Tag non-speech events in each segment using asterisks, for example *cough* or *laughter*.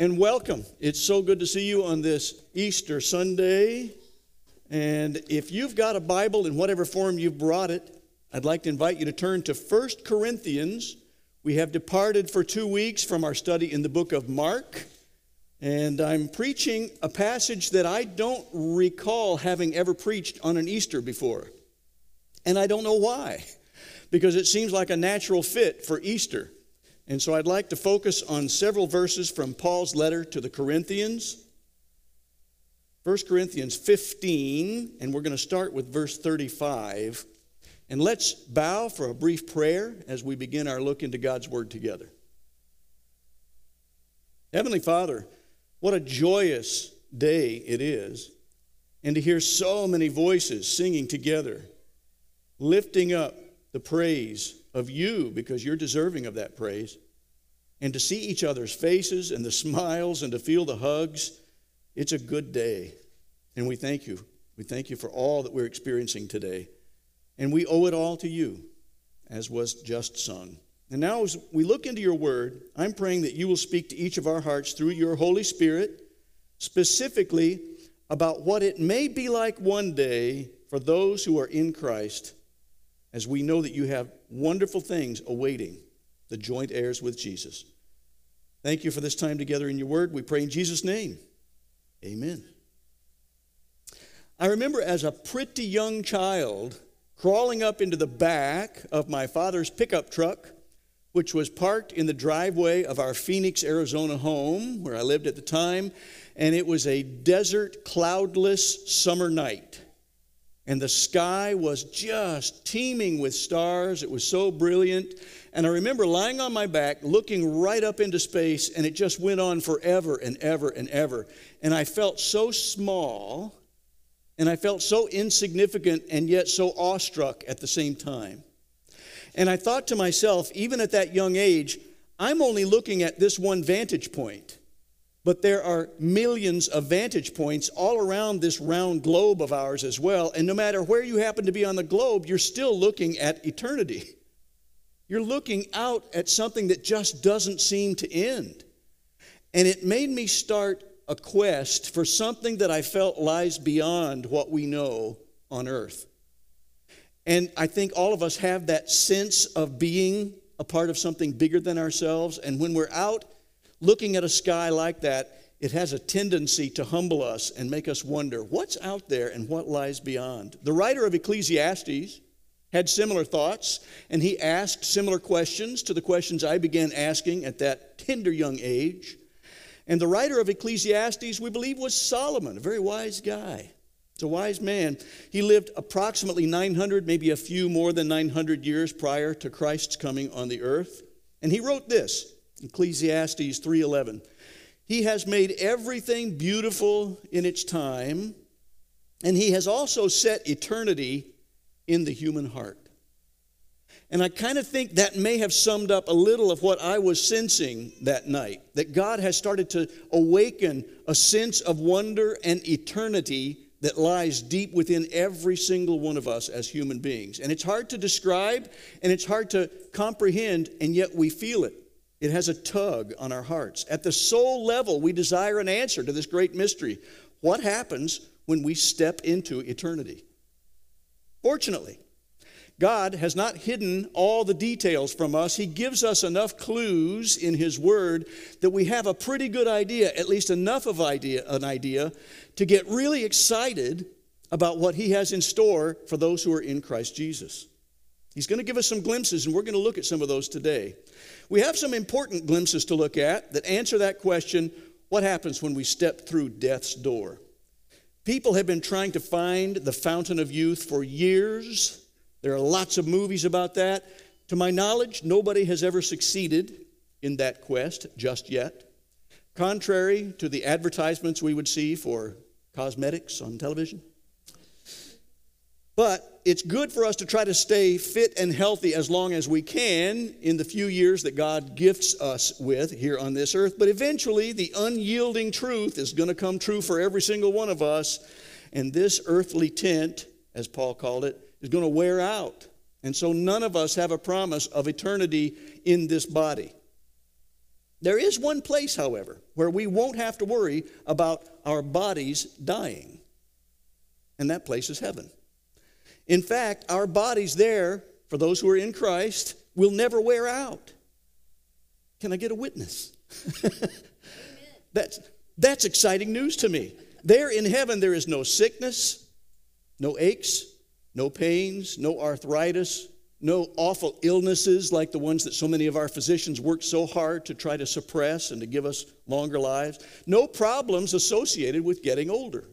and welcome. It's so good to see you on this Easter Sunday. And if you've got a Bible in whatever form you've brought it, I'd like to invite you to turn to 1 Corinthians. We have departed for two weeks from our study in the book of Mark. And I'm preaching a passage that I don't recall having ever preached on an Easter before. And I don't know why, because it seems like a natural fit for Easter. And so I'd like to focus on several verses from Paul's letter to the Corinthians. 1 Corinthians 15, and we're going to start with verse 35. And let's bow for a brief prayer as we begin our look into God's Word together. Heavenly Father, what a joyous day it is, and to hear so many voices singing together, lifting up the praise of you because you're deserving of that praise. And to see each other's faces and the *laughs* smiles and to feel the hugs, it's a good day. And we thank you. We thank you for all that we're experiencing today. And we owe it all to you, as was just sung. And now, as we look into your word, I'm praying that you will speak to each of our hearts through your Holy Spirit, specifically about what it may be like one day for those who are in Christ as we know that you have wonderful things awaiting the joint heirs with Jesus. Thank you for this time together in your word. We pray in Jesus' name. Amen. I remember as a pretty young child crawling up into the back of my father's pickup truck, which was parked in the driveway of our Phoenix, Arizona home where I lived at the time, and it was a desert, cloudless summer night and the sky was just teeming with stars. It was so brilliant. And I remember lying on my back, looking right up into space, and it just went on forever and ever and ever. And I felt so small, and I felt so insignificant, and yet so awestruck at the same time. And I thought to myself, even at that young age, I'm only looking at this one vantage point. But there are millions of vantage points all around this round globe of ours as well. And no matter where you happen to be on the globe, you're still looking at eternity. *laughs* You're looking out at something that just doesn't seem to end. And it made me start a quest for something that I felt lies beyond what we know on earth. And I think all of us have that sense of being a part of something bigger than ourselves. And when we're out looking at a sky like that, it has a tendency to humble us and make us wonder what's out there and what lies beyond. The writer of Ecclesiastes had similar thoughts, and he asked similar questions to the questions I began asking at that tender young age. And the writer of Ecclesiastes, we believe, was Solomon, a very wise guy. It's a wise man. He lived approximately 900, maybe a few more than 900 years prior to Christ's coming on the earth. And he wrote this Ecclesiastes 3:11. He has made everything beautiful in its time, and he has also set eternity in the human heart. And I kind of think that may have summed up a little of what I was sensing that night that God has started to awaken a sense of wonder and eternity that lies deep within every single one of us as human beings. And it's hard to describe and it's hard to comprehend, and yet we feel it. It has a tug on our hearts. At the soul level, we desire an answer to this great mystery. What happens when we step into eternity? Fortunately, God has not hidden all the details from us. He gives us enough clues in His Word that we have a pretty good idea, at least enough of idea, an idea, to get really excited about what He has in store for those who are in Christ Jesus. He's going to give us some glimpses, and we're going to look at some of those today. We have some important glimpses to look at that answer that question what happens when we step through death's door? People have been trying to find the fountain of youth for years. There are lots of movies about that. To my knowledge, nobody has ever succeeded in that quest just yet. Contrary to the advertisements we would see for cosmetics on television. But it's good for us to try to stay fit and healthy as long as we can in the few years that God gifts us with here on this earth. But eventually, the unyielding truth is going to come true for every single one of us. And this earthly tent, as Paul called it, is going to wear out. And so none of us have a promise of eternity in this body. There is one place, however, where we won't have to worry about our bodies dying, and that place is heaven. In fact, our bodies there, for those who are in Christ, will never wear out. Can I get a witness? *laughs* that's, that's exciting news to me. There in heaven, there is no sickness, no aches, no pains, no arthritis, no awful illnesses like the ones that so many of our physicians work so hard to try to suppress and to give us longer lives, no problems associated with getting older.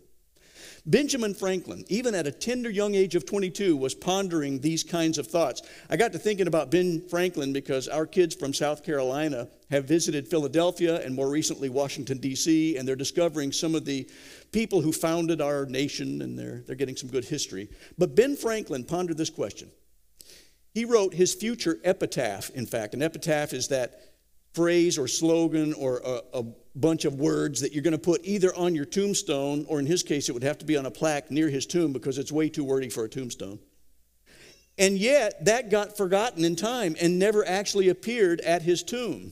Benjamin Franklin, even at a tender young age of 22, was pondering these kinds of thoughts. I got to thinking about Ben Franklin because our kids from South Carolina have visited Philadelphia and more recently Washington, D.C., and they're discovering some of the people who founded our nation, and they're, they're getting some good history. But Ben Franklin pondered this question. He wrote his future epitaph, in fact. An epitaph is that phrase or slogan or a, a bunch of words that you're going to put either on your tombstone, or in his case, it would have to be on a plaque near his tomb because it's way too wordy for a tombstone. And yet, that got forgotten in time and never actually appeared at his tomb.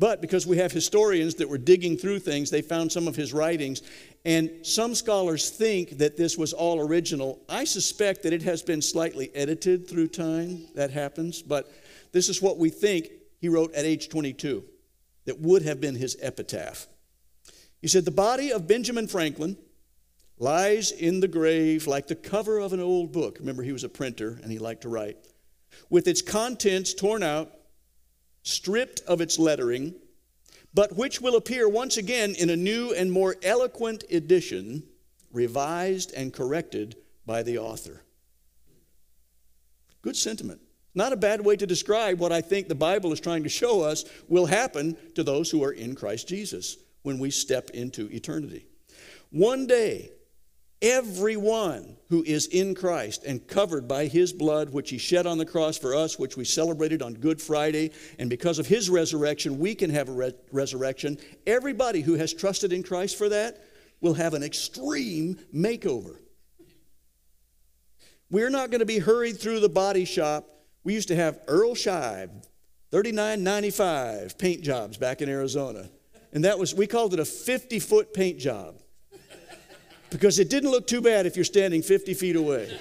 But because we have historians that were digging through things, they found some of his writings. And some scholars think that this was all original. I suspect that it has been slightly edited through time. That happens. But this is what we think he wrote at age 22 that would have been his epitaph. He said, The body of Benjamin Franklin lies in the grave like the cover of an old book. Remember, he was a printer and he liked to write. With its contents torn out, stripped of its lettering, but which will appear once again in a new and more eloquent edition, revised and corrected by the author. Good sentiment. Not a bad way to describe what I think the Bible is trying to show us will happen to those who are in Christ Jesus when we step into eternity. One day, everyone who is in Christ and covered by his blood, which he shed on the cross for us, which we celebrated on Good Friday, and because of his resurrection, we can have a re- resurrection. Everybody who has trusted in Christ for that will have an extreme makeover. We're not going to be hurried through the body shop we used to have Earl Scheib, 39.95 paint jobs back in Arizona. And that was, we called it a 50 foot paint job because it didn't look too bad if you're standing 50 feet away.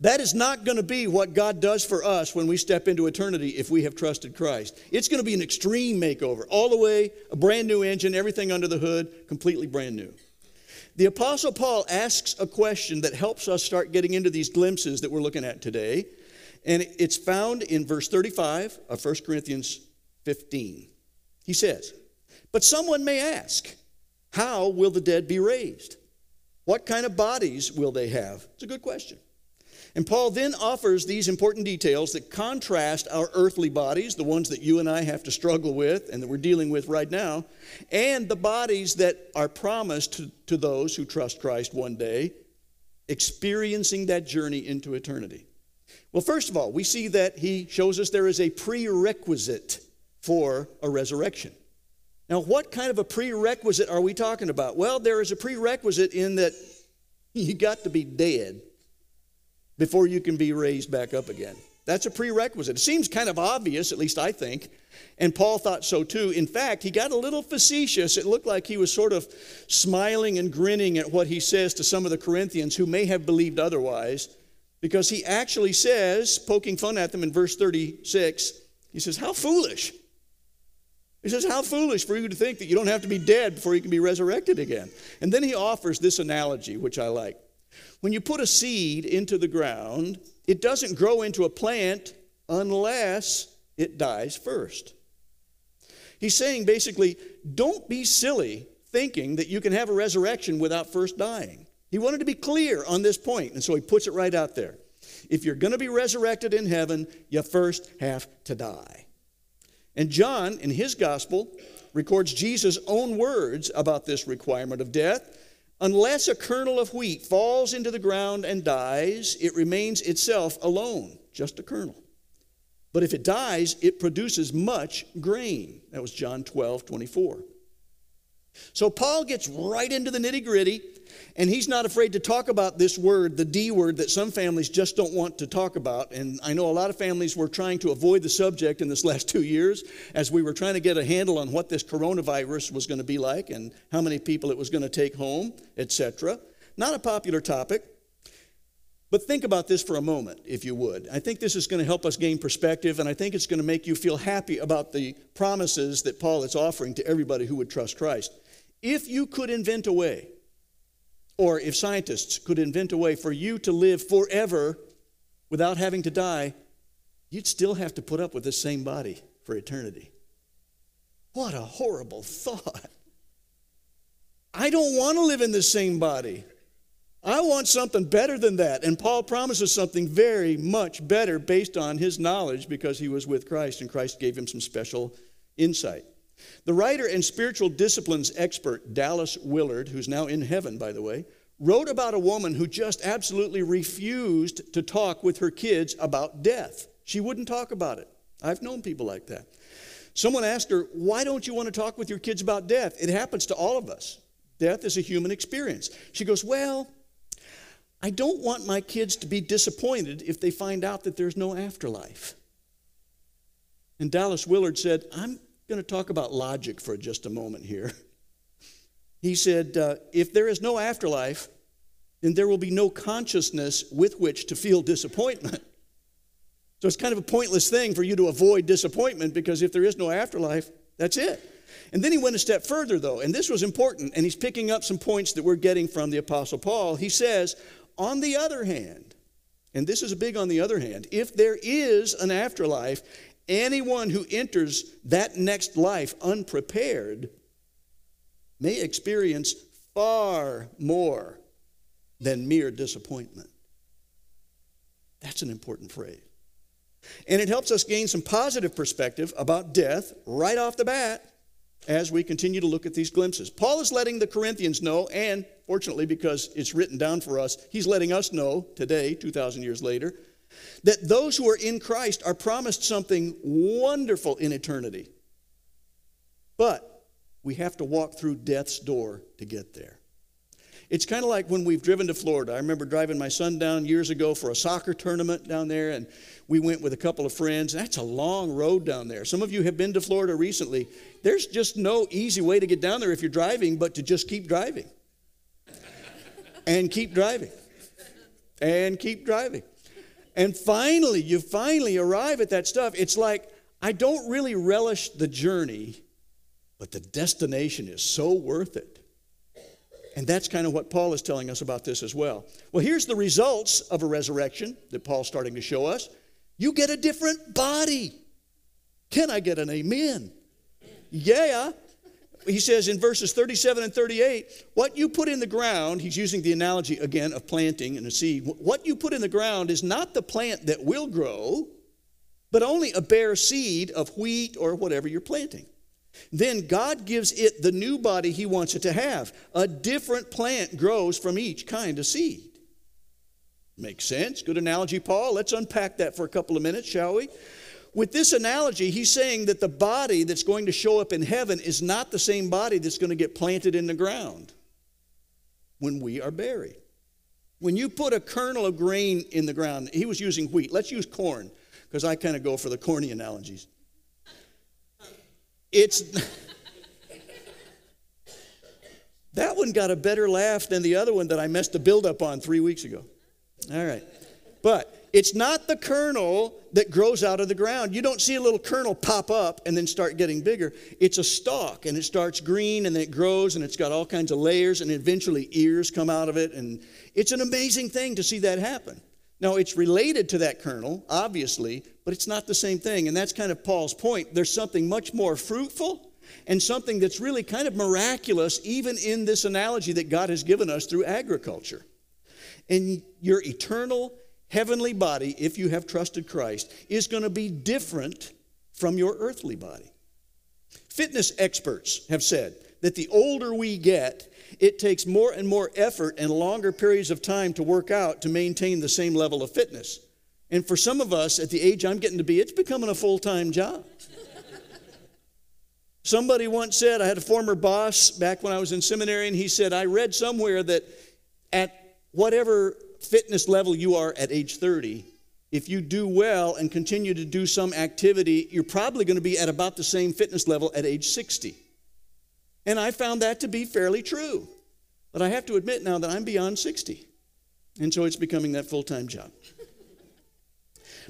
That is not going to be what God does for us when we step into eternity if we have trusted Christ. It's going to be an extreme makeover, all the way, a brand new engine, everything under the hood, completely brand new. The Apostle Paul asks a question that helps us start getting into these glimpses that we're looking at today. And it's found in verse 35 of 1 Corinthians 15. He says, But someone may ask, How will the dead be raised? What kind of bodies will they have? It's a good question. And Paul then offers these important details that contrast our earthly bodies, the ones that you and I have to struggle with and that we're dealing with right now, and the bodies that are promised to, to those who trust Christ one day, experiencing that journey into eternity. Well, first of all, we see that he shows us there is a prerequisite for a resurrection. Now, what kind of a prerequisite are we talking about? Well, there is a prerequisite in that *laughs* you got to be dead before you can be raised back up again. That's a prerequisite. It seems kind of obvious, at least I think. And Paul thought so too. In fact, he got a little facetious. It looked like he was sort of smiling and grinning at what he says to some of the Corinthians who may have believed otherwise, because he actually says, poking fun at them in verse 36, he says, How foolish! He says, How foolish for you to think that you don't have to be dead before you can be resurrected again. And then he offers this analogy, which I like. When you put a seed into the ground, it doesn't grow into a plant unless it dies first. He's saying basically, don't be silly thinking that you can have a resurrection without first dying. He wanted to be clear on this point, and so he puts it right out there. If you're going to be resurrected in heaven, you first have to die. And John, in his gospel, records Jesus' own words about this requirement of death Unless a kernel of wheat falls into the ground and dies, it remains itself alone, just a kernel. But if it dies, it produces much grain. That was John 12, 24. So Paul gets right into the nitty gritty And he's not afraid to talk about this word, the D word, that some families just don't want to talk about. And I know a lot of families were trying to avoid the subject in this *laughs* last two years as we were trying to get a handle on what this coronavirus was going to be like and how many people it was going to take home, etc. Not a popular topic. But think about this for a moment, if you would. I think this is going to help us gain perspective, and I think it's going to make you feel happy about the promises that Paul is offering to everybody who would trust Christ. If you could invent a way, or if scientists could invent a way for you to live forever without having to die, you'd still have to put up with this same body for eternity. What a horrible *laughs* thought. I don't want to live in the same body. I want something better than that. And Paul promises something very much better based on his knowledge because he was with Christ and Christ gave him some special insight. The writer and spiritual disciplines expert Dallas Willard, who's now in heaven, by the way, wrote about a woman who just absolutely refused to talk with her kids about death. She wouldn't talk about it. I've known people like that. Someone asked her, Why don't you want to talk with your kids about death? It happens to all of us. Death is a human experience. She goes, Well, I don't want my kids to be disappointed if they find out that there's no afterlife. And Dallas Willard said, I'm going to talk about logic for just a moment here. *laughs* He said, uh, If there is no afterlife, then there will be no consciousness with which to feel disappointment. *laughs* So it's kind of a pointless thing for you to avoid disappointment because if there is no afterlife, that's it. And then he went a step further, though, and this was important, and he's picking up some points that we're getting from the Apostle Paul. He says, on the other hand, and this is a big on the other hand, if there is an afterlife, anyone who enters that next life unprepared may experience far more than mere disappointment. That's an important phrase. And it helps us gain some positive perspective about death right off the bat as we continue to look at these glimpses. Paul is letting the Corinthians know, and fortunately, because it's written down for us, he's letting us know today, 2,000 years later, that those who are in Christ are promised something wonderful in eternity. But we have to walk through death's door to get there. It's kind of like when we've driven to Florida. I remember driving my son down years ago for a soccer tournament down there, and we went with a couple of friends. That's a long road down there. Some of you have been to Florida recently. There's just no easy way to get down there if you're driving, but to just keep driving. and keep driving. And keep driving. And finally, you finally arrive at that stuff. It's like, I don't really relish the journey, but the destination is so worth it. And that's kind of what Paul is telling us about this as well. Well, here's the results of a resurrection that Paul's starting to show us. You get a different body. Can I get an amen? Yeah. He says in verses 37 and 38, what you put in the ground, he's using the analogy again of planting and a seed. What you put in the ground is not the plant that will grow, but only a bare seed of wheat or whatever you're planting. Then God gives it the new body He wants it to have. A different plant grows from each kind of seed. Makes sense? Good analogy, Paul. Let's unpack that for a couple of minutes, shall we? With this analogy, he's saying that the body that's going to show up in heaven is not the same body that's going to get planted in the ground when we are buried. When you put a kernel of grain in the ground, he was using wheat. Let's use corn, because I kind of go for the corny analogies. It's *laughs* that one got a better laugh than the other one that I messed the build up on three weeks ago. All right. But it's not the kernel that grows out of the ground. You don't see a little kernel pop up and then start getting bigger. It's a stalk and it starts green and then it grows and it's got all kinds of layers and eventually ears come out of it. And it's an amazing thing to see that happen. Now, it's related to that kernel, obviously, but it's not the same thing. And that's kind of Paul's point. There's something much more fruitful and something that's really kind of miraculous, even in this analogy that God has given us through agriculture. And your eternal heavenly body, if you have trusted Christ, is going to be different from your earthly body. Fitness experts have said that the older we get, it takes more and more effort and longer periods of time to work out to maintain the same level of fitness. And for some of us, at the age I'm getting to be, it's becoming a full time job. Somebody once said, I had a former boss back when I was in seminary, and he said, I read somewhere that at whatever fitness level you are at age 30, if you do well and continue to do some activity, you're probably going to be at about the same fitness level at age 60. And I found that to be fairly true. But I have to admit now that I'm beyond 60. And so it's becoming that full time job.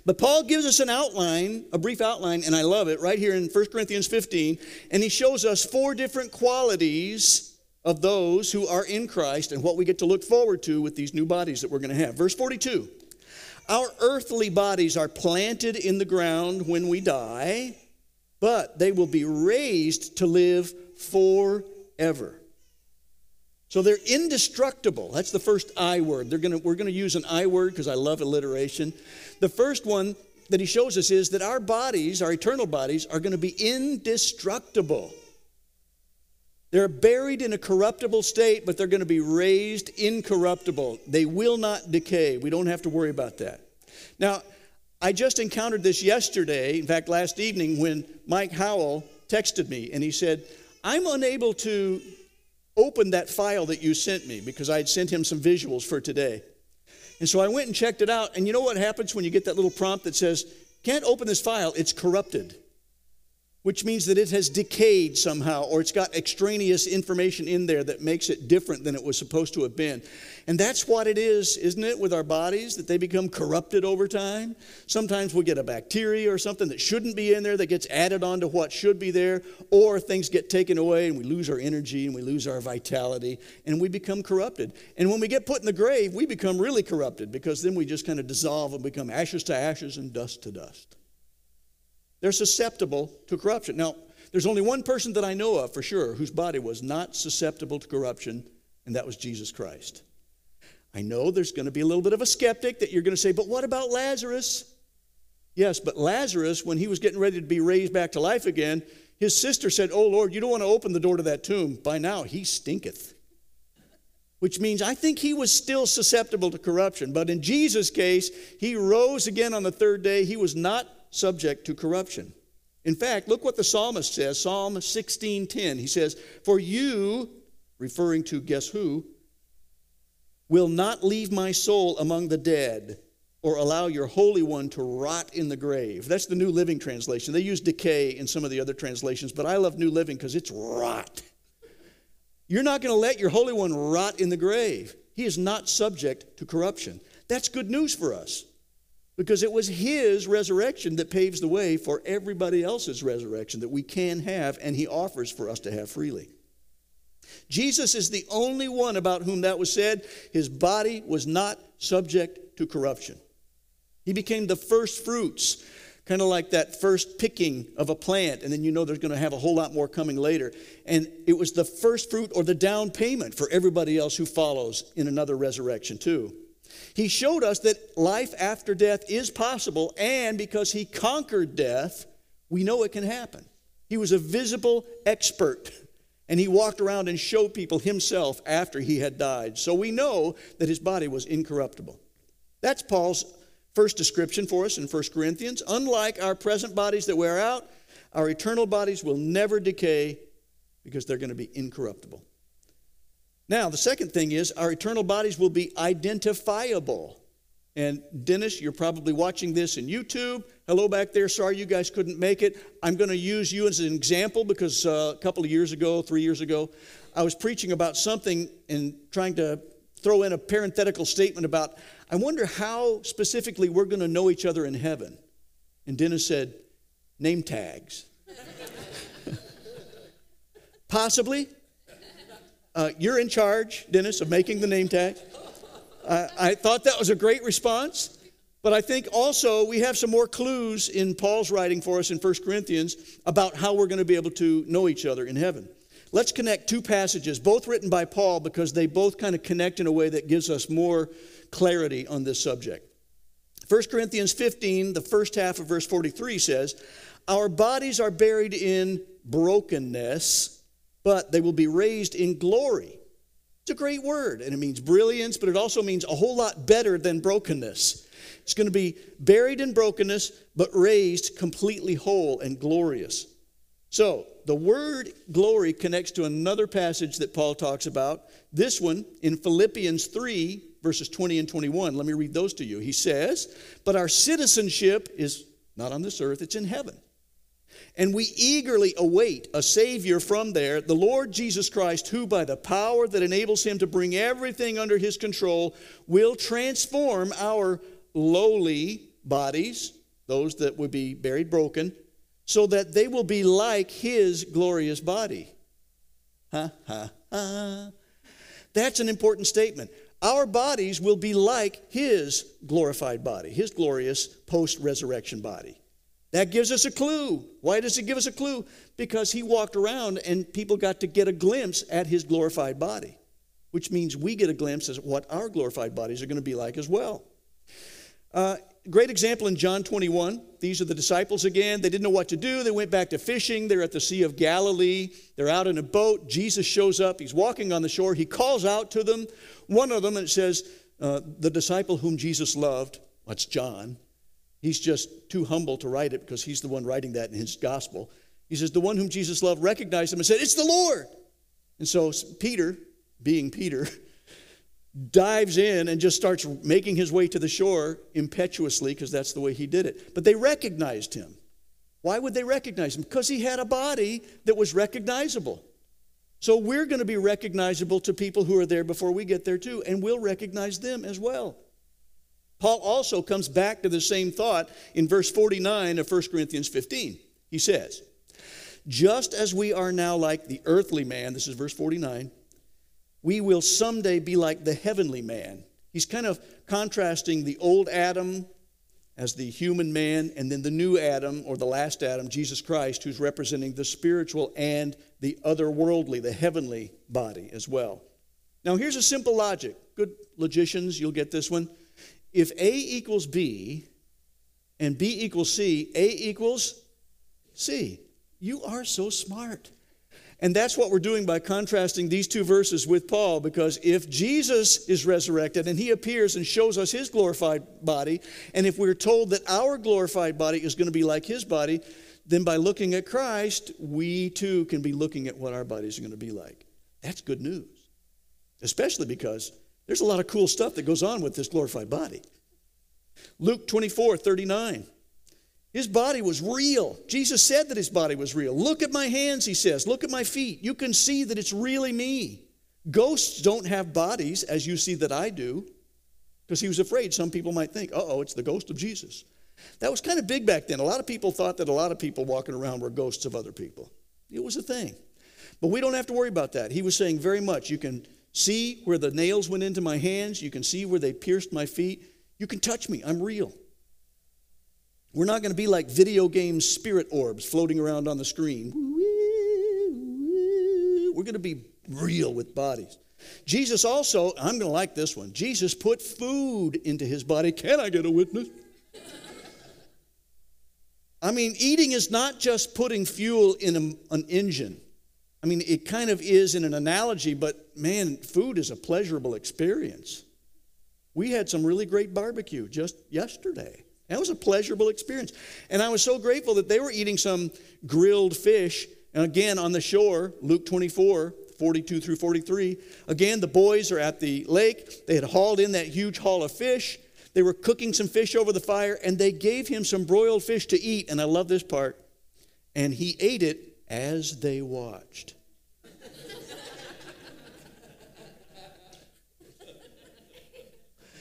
But Paul gives us an outline, a brief outline, and I love it, right here in 1 Corinthians 15. And he shows us four different qualities of those who are in Christ and what we get to look forward to with these new bodies that we're going to have. Verse 42 Our earthly bodies are planted in the ground when we die, but they will be raised to live forever. So they're indestructible. That's the first I word. They're gonna, we're going to use an I word because I love alliteration. The first one that he shows us is that our bodies, our eternal bodies, are going to be indestructible. They're buried in a corruptible state, but they're going to be raised incorruptible. They will not decay. We don't have to worry about that. Now, I just encountered this yesterday, in fact, last evening, when Mike Howell texted me and he said, I'm unable to open that file that you sent me because I had sent him some visuals for today. And so I went and checked it out. And you know what happens when you get that little prompt that says, can't open this file, it's corrupted which means that it has decayed somehow or it's got extraneous information in there that makes it different than it was supposed to have been. And that's what it is, isn't it, with our bodies, that they become corrupted over time? Sometimes we get a bacteria or something that shouldn't be in there that gets added on to what should be there, or things get taken away and we lose our energy and we lose our vitality and we become corrupted. And when we get put in the grave, we become really corrupted because then we just kind of dissolve and become ashes to ashes and dust to dust. They're susceptible to corruption. Now, there's only one person that I know of for sure whose body was not susceptible to corruption, and that was Jesus Christ. I know there's going to be a little bit of a skeptic that you're going to say, but what about Lazarus? Yes, but Lazarus, when he was getting ready to be raised back to life again, his sister said, Oh Lord, you don't want to open the door to that tomb. By now, he stinketh. Which means I think he was still susceptible to corruption. But in Jesus' case, he rose again on the third day. He was not subject to corruption. In fact, look what the psalmist says, Psalm 16:10. He says, "For you, referring to guess who, will not leave my soul among the dead." or allow your Holy One to rot in the grave. That's the New Living Translation. They use decay in some of the other translations, but I love New Living because it's rot. You're not going to let your Holy One rot in the grave. He is not subject to corruption. That's good news for us because it was his resurrection that paves the way for everybody else's resurrection that we can have and he offers for us to have freely. Jesus is the only one about whom that was said. His body was not subject to corruption. He became the first fruits, kind of like that first picking of a plant, and then you know there's going to have a whole lot more coming later. And it was the first fruit or the down payment for everybody else who follows in another resurrection, too. He showed us that life after death is possible, and because he conquered death, we know it can happen. He was a visible expert, and he walked around and showed people himself after he had died. So we know that his body was incorruptible. That's Paul's first description for us in 1 Corinthians. Unlike our present bodies that wear out, our eternal bodies will never decay because they're going to be incorruptible. Now, the second thing is our eternal bodies will be identifiable. And Dennis, you're probably watching this in YouTube. Hello back there. Sorry you guys couldn't make it. I'm going to use you as an example because uh, a couple of years ago, three years ago, I was preaching about something and trying to throw in a parenthetical statement about, I wonder how specifically we're going to know each other in heaven. And Dennis said, name tags. *laughs* Possibly. Uh, you're in charge, Dennis, of making the name tag. Uh, I thought that was a great response. But I think also we have some more clues in Paul's writing for us in 1 Corinthians about how we're going to be able to know each other in heaven. Let's connect two passages, both written by Paul, because they both kind of connect in a way that gives us more clarity on this subject. 1 Corinthians 15, the first half of verse 43 says, Our bodies are buried in brokenness but they will be raised in glory. It's a great word, and it means brilliance, but it also means a whole lot better than brokenness. It's going to be buried in brokenness, but raised completely whole and glorious. So, the word glory connects to another passage that Paul talks about. This one in Philippians 3, verses 20 and 21. Let me read those to you. He says, But our citizenship is not on this earth, it's in heaven. And we eagerly await a Savior from there, the Lord Jesus Christ, who, by the power that enables him to bring everything under his control, will transform our lowly bodies, those that would be buried broken, so that they will be like his glorious body. Ha, ha, ha. That's an important statement. Our bodies will be like his glorified body, his glorious post resurrection body. That gives us a clue. Why does it give us a clue? Because he walked around and people got to get a glimpse at his glorified body, which means we get a glimpse at what our glorified bodies are going to be like as well. Uh, great example in John 21. These are the disciples again. They didn't know what to do. They went back to fishing. They're at the Sea of Galilee. They're out in a boat. Jesus shows up. He's walking on the shore. He calls out to them. One of them, and it says, uh, the disciple whom Jesus loved, that's John. He's just too humble to write it because he's the one writing that in his gospel. He says, The one whom Jesus loved recognized him and said, It's the Lord. And so Peter, being Peter, *laughs* dives in and just starts making his way to the shore impetuously because that's the way he did it. But they recognized him. Why would they recognize him? Because he had a body that was recognizable. So we're going to be recognizable to people who are there before we get there too, and we'll recognize them as well. Paul also comes back to the same thought in verse 49 of 1 Corinthians 15. He says, Just as we are now like the earthly man, this is verse 49, we will someday be like the heavenly man. He's kind of contrasting the old Adam as the human man and then the new Adam or the last Adam, Jesus Christ, who's representing the spiritual and the otherworldly, the heavenly body as well. Now, here's a simple logic. Good logicians, you'll get this one. If A equals B and B equals C, A equals C. You are so smart. And that's what we're doing by contrasting these two verses with Paul, because if Jesus is resurrected and he appears and shows us his glorified body, and if we're told that our glorified body is going to be like his body, then by looking at Christ, we too can be looking at what our bodies are going to be like. That's good news, especially because there's a lot of cool stuff that goes on with this glorified body. Luke 24, 39. His body was real. Jesus said that his body was real. Look at my hands, he says. Look at my feet. You can see that it's really me. Ghosts don't have bodies as you see that I do, because he was afraid some people might think, uh oh, it's the ghost of Jesus. That was kind of big back then. A lot of people thought that a lot of people walking around were ghosts of other people. It was a thing. But we don't have to worry about that. He was saying very much you can see where the nails went into my hands, you can see where they pierced my feet. You can touch me, I'm real. We're not going to be like video game spirit orbs floating around on the screen. We're going to be real with bodies. Jesus also, I'm going to like this one. Jesus put food into his body. Can I get a witness? I mean, eating is not just putting fuel in a, an engine. I mean, it kind of is in an analogy, but man, food is a pleasurable experience. We had some really great barbecue just yesterday. That was a pleasurable experience. And I was so grateful that they were eating some grilled fish. And again, on the shore, Luke 24, 42 through 43. Again, the boys are at the lake. They had hauled in that huge haul of fish. They were cooking some fish over the fire, and they gave him some broiled fish to eat. And I love this part. And he ate it as they watched.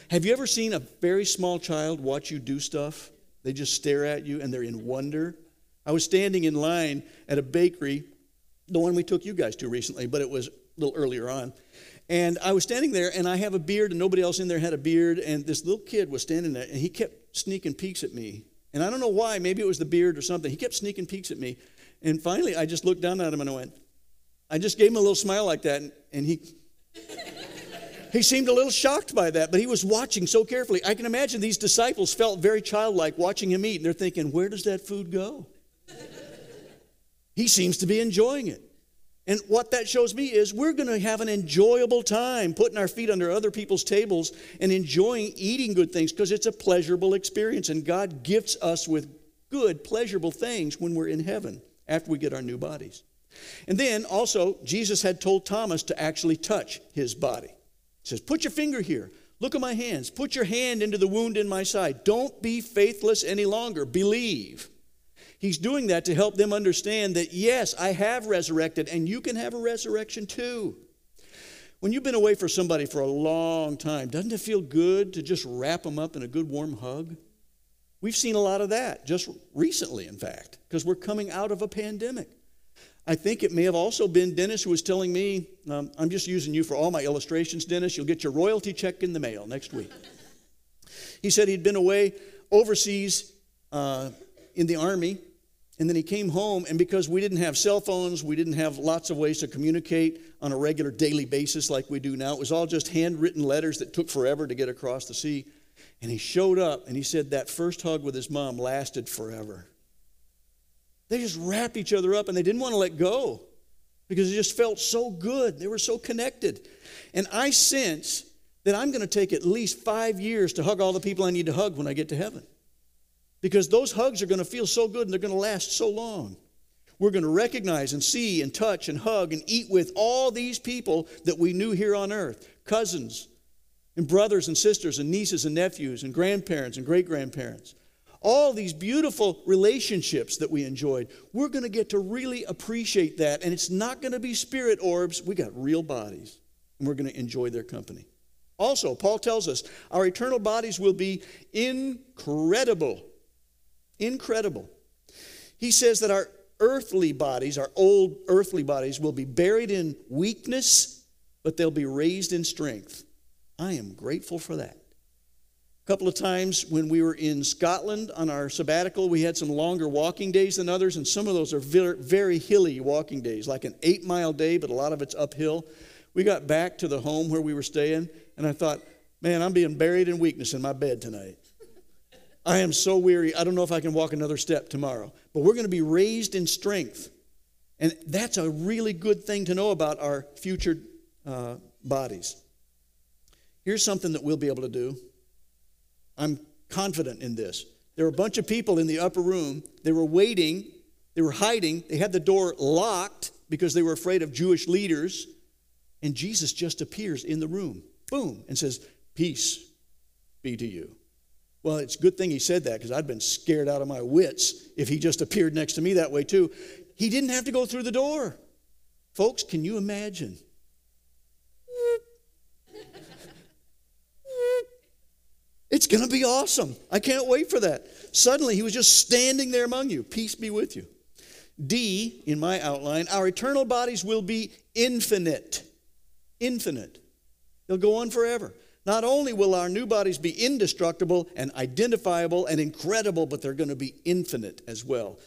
Have you ever seen a very small child watch you do stuff? They just stare at you and they're in wonder. I was standing in line at a bakery, the one we took you guys to recently, but it was a little earlier on. And I was standing there and I have a beard and nobody else in there had a beard. And this little kid was standing there and he kept sneaking peeks at me. And I don't know why, maybe it was the beard or something. He kept sneaking peeks at me. And finally, I just looked down at him and I went, I just gave him a little smile like that. And, and he. He seemed a little shocked by that, but he was watching so carefully. I can imagine these disciples felt very childlike watching him eat, and they're thinking, where does that food go? he seems to be enjoying it. And what that shows me is we're going to have an enjoyable time putting our feet under other people's tables and enjoying eating good things because it's a pleasurable experience. And God gifts us with good, pleasurable things when we're in heaven. After we get our new bodies. And then also, Jesus had told Thomas to actually touch his body. He says, Put your finger here. Look at my hands. Put your hand into the wound in my side. Don't be faithless any longer. Believe. He's doing that to help them understand that, yes, I have resurrected, and you can have a resurrection too. When you've been away for somebody for a long time, doesn't it feel good to just wrap them up in a good warm hug? We've seen a lot of that just recently, in fact, because we're coming out of a pandemic. I think it may have also been Dennis who was telling me, um, I'm just using you for all my illustrations, Dennis. You'll get your royalty check in the mail next week. he said he'd been away overseas uh, in the army, and then he came home, and because we didn't have cell phones, we didn't have lots of ways to communicate on a regular daily basis like we do now. It was all just handwritten letters that took forever to get across the sea. And he showed up, and he said that first hug with his mom lasted forever. They just wrapped each other up and they didn't want to let go because it just felt so good. They were so connected. And I sense that I'm going to take at least five years to hug all the people I need to hug when I get to heaven. Because those hugs are going to feel so good and they're going to last so long. We're going to recognize and see and touch and hug and eat with all these people that we knew here on earth cousins and brothers and sisters and nieces and nephews and grandparents and great grandparents all these beautiful relationships that we enjoyed. We're going to get to really appreciate that. And it's not going to be spirit orbs. We got real bodies, and we're going to enjoy their company. Also, Paul tells us our eternal bodies will be incredible. Incredible. He says that our earthly bodies, our old earthly bodies, will be buried in weakness, but they'll be raised in strength. I am grateful for that. A couple of times when we were in Scotland on our sabbatical, we had some longer walking days than others, and some of those are very, very hilly walking days, like an eight mile day, but a lot of it's uphill. We got back to the home where we were staying, and I thought, man, I'm being buried in weakness in my bed tonight. I am so weary. I don't know if I can walk another step tomorrow. But we're going to be raised in strength. And that's a really good thing to know about our future uh, bodies. Here's something that we'll be able to do I'm confident in this. There were a bunch of people in the upper room. They were waiting, they were hiding, they had the door locked because they were afraid of Jewish leaders. And Jesus just appears in the room, boom, and says, Peace be to you. Well, it's a good thing he said that because I'd been scared out of my wits if he just appeared next to me that way, too. He didn't have to go through the door. Folks, can you imagine? It's going to be awesome. I can't wait for that. Suddenly, he was just standing there among you. Peace be with you. D, in my outline, our eternal bodies will be infinite. Infinite. They'll go on forever. Not only will our new bodies be indestructible and identifiable and incredible, but they're going to be infinite as well.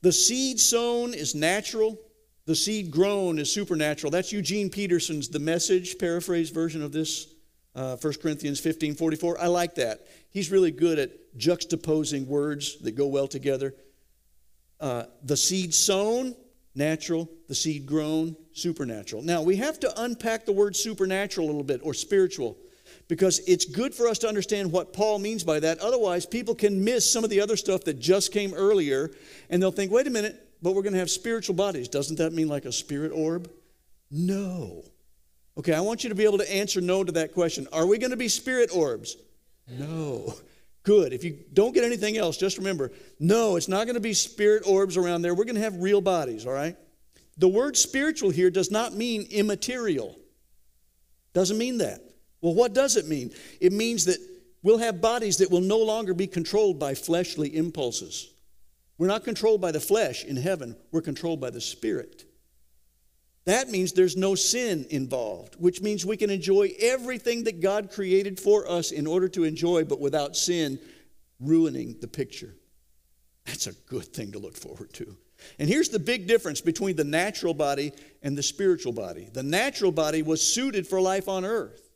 The seed sown is natural, the seed grown is supernatural. That's Eugene Peterson's The Message, paraphrase version of this uh, 1 Corinthians 15 44. I like that. He's really good at juxtaposing words that go well together. Uh, the seed sown, natural, the seed grown, supernatural. Now, we have to unpack the word supernatural a little bit or spiritual because it's good for us to understand what Paul means by that. Otherwise, people can miss some of the other stuff that just came earlier and they'll think, wait a minute, but we're going to have spiritual bodies. Doesn't that mean like a spirit orb? No. Okay, I want you to be able to answer no to that question. Are we going to be spirit orbs? No. Good. If you don't get anything else, just remember no, it's not going to be spirit orbs around there. We're going to have real bodies, all right? The word spiritual here does not mean immaterial. Doesn't mean that. Well, what does it mean? It means that we'll have bodies that will no longer be controlled by fleshly impulses. We're not controlled by the flesh in heaven, we're controlled by the spirit. That means there's no sin involved, which means we can enjoy everything that God created for us in order to enjoy, but without sin ruining the picture. That's a good thing to look forward to. And here's the big difference between the natural body and the spiritual body. The natural body was suited for life on earth.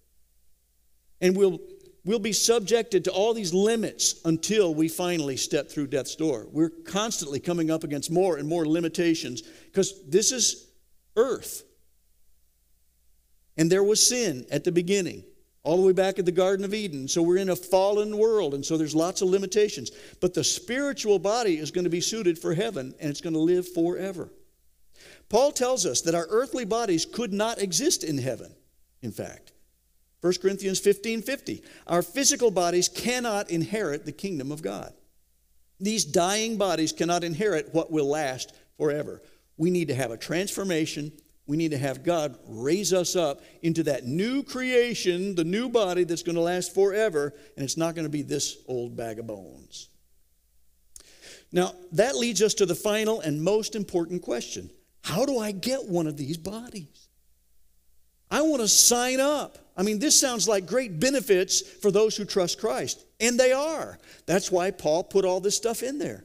And we'll, we'll be subjected to all these limits until we finally step through death's door. We're constantly coming up against more and more limitations because this is earth. And there was sin at the beginning. all the way back at the Garden of Eden. So we're in a fallen world, and so there's lots of limitations. But the spiritual body is going to be suited for heaven, and it's going to live forever. Paul tells us that our earthly bodies could not exist in heaven, in fact. 1 Corinthians 15 50. Our physical bodies cannot inherit the kingdom of God. These dying bodies cannot inherit what will last forever. We need to have a transformation. We need to have God raise us up into that new creation, the new body that's going to last forever, and it's not going to be this old bag of bones. Now, that leads us to the final and most important question How do I get one of these bodies? I want to sign up. I mean, this sounds like great benefits for those who trust Christ, and they are. That's why Paul put all this stuff in there.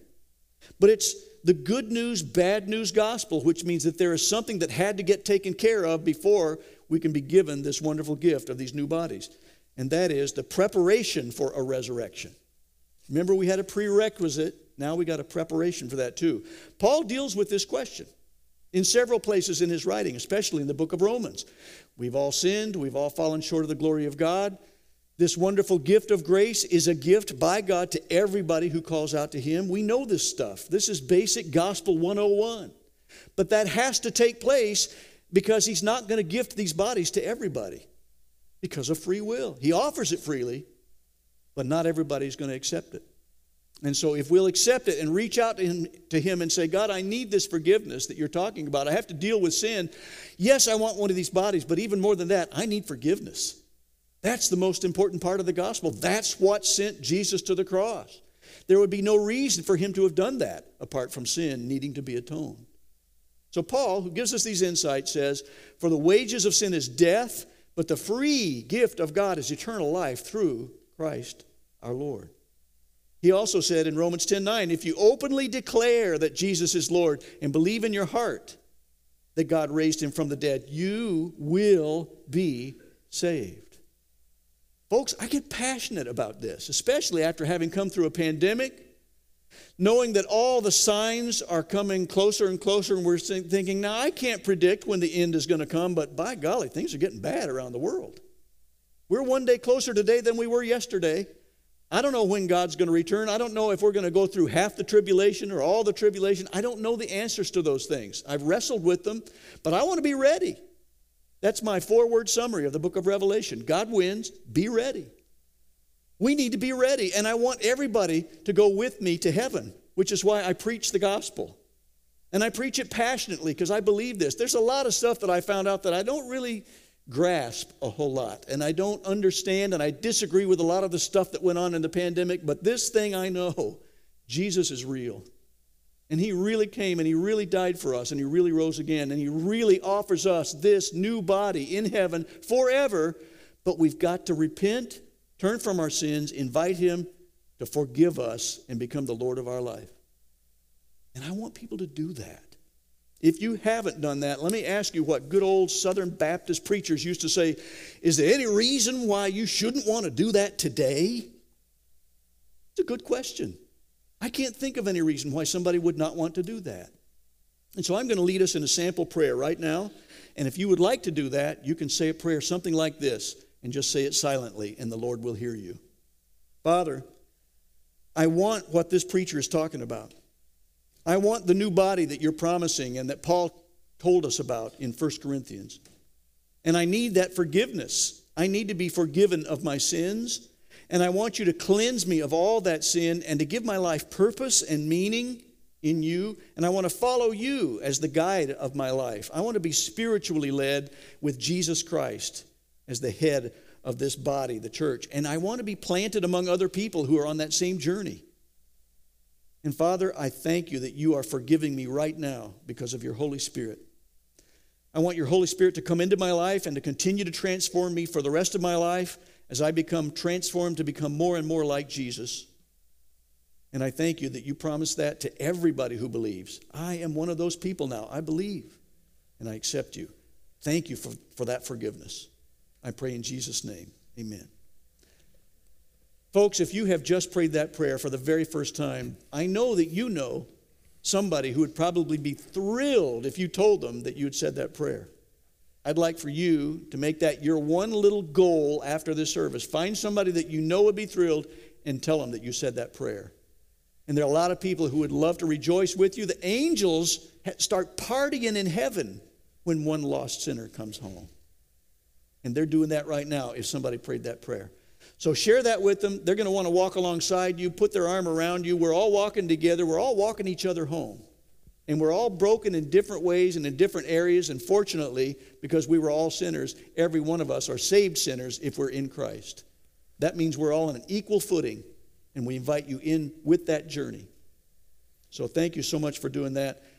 But it's the good news, bad news gospel, which means that there is something that had to get taken care of before we can be given this wonderful gift of these new bodies. And that is the preparation for a resurrection. Remember, we had a prerequisite. Now we got a preparation for that too. Paul deals with this question in several places in his writing, especially in the book of Romans. We've all sinned, we've all fallen short of the glory of God. This wonderful gift of grace is a gift by God to everybody who calls out to Him. We know this stuff. This is basic gospel 101. But that has to take place because He's not going to gift these bodies to everybody because of free will. He offers it freely, but not everybody's going to accept it. And so, if we'll accept it and reach out to him, to him and say, God, I need this forgiveness that you're talking about. I have to deal with sin. Yes, I want one of these bodies, but even more than that, I need forgiveness. That's the most important part of the gospel. That's what sent Jesus to the cross. There would be no reason for him to have done that apart from sin needing to be atoned. So, Paul, who gives us these insights, says, For the wages of sin is death, but the free gift of God is eternal life through Christ our Lord. He also said in Romans 10 9, if you openly declare that Jesus is Lord and believe in your heart that God raised him from the dead, you will be saved. Folks, I get passionate about this, especially after having come through a pandemic, knowing that all the signs are coming closer and closer, and we're thinking, now I can't predict when the end is going to come, but by golly, things are getting bad around the world. We're one day closer today than we were yesterday. I don't know when God's going to return. I don't know if we're going to go through half the tribulation or all the tribulation. I don't know the answers to those things. I've wrestled with them, but I want to be ready. That's my four word summary of the book of Revelation. God wins, be ready. We need to be ready, and I want everybody to go with me to heaven, which is why I preach the gospel. And I preach it passionately because I believe this. There's a lot of stuff that I found out that I don't really grasp a whole lot, and I don't understand, and I disagree with a lot of the stuff that went on in the pandemic, but this thing I know Jesus is real. And he really came and he really died for us and he really rose again and he really offers us this new body in heaven forever. But we've got to repent, turn from our sins, invite him to forgive us and become the Lord of our life. And I want people to do that. If you haven't done that, let me ask you what good old Southern Baptist preachers used to say Is there any reason why you shouldn't want to do that today? It's a good question. I can't think of any reason why somebody would not want to do that. And so I'm going to lead us in a sample prayer right now. And if you would like to do that, you can say a prayer something like this and just say it silently, and the Lord will hear you. Father, I want what this preacher is talking about. I want the new body that you're promising and that Paul told us about in 1 Corinthians. And I need that forgiveness. I need to be forgiven of my sins. And I want you to cleanse me of all that sin and to give my life purpose and meaning in you. And I want to follow you as the guide of my life. I want to be spiritually led with Jesus Christ as the head of this body, the church. And I want to be planted among other people who are on that same journey. And Father, I thank you that you are forgiving me right now because of your Holy Spirit. I want your Holy Spirit to come into my life and to continue to transform me for the rest of my life as I become transformed to become more and more like Jesus. And I thank you that you promise that to everybody who believes. I am one of those people now. I believe and I accept you. Thank you for, for that forgiveness. I pray in Jesus' name. Amen. Folks, if you have just prayed that prayer for the very first time, I know that you know somebody who would probably be thrilled if you told them that you had said that prayer. I'd like for you to make that your one little goal after this service. Find somebody that you know would be thrilled and tell them that you said that prayer. And there are a lot of people who would love to rejoice with you. The angels start partying in heaven when one lost sinner comes home. And they're doing that right now if somebody prayed that prayer. So share that with them. They're going to want to walk alongside you, put their arm around you. We're all walking together, we're all walking each other home. And we're all broken in different ways and in different areas. And fortunately, because we were all sinners, every one of us are saved sinners if we're in Christ. That means we're all on an equal footing, and we invite you in with that journey. So thank you so much for doing that.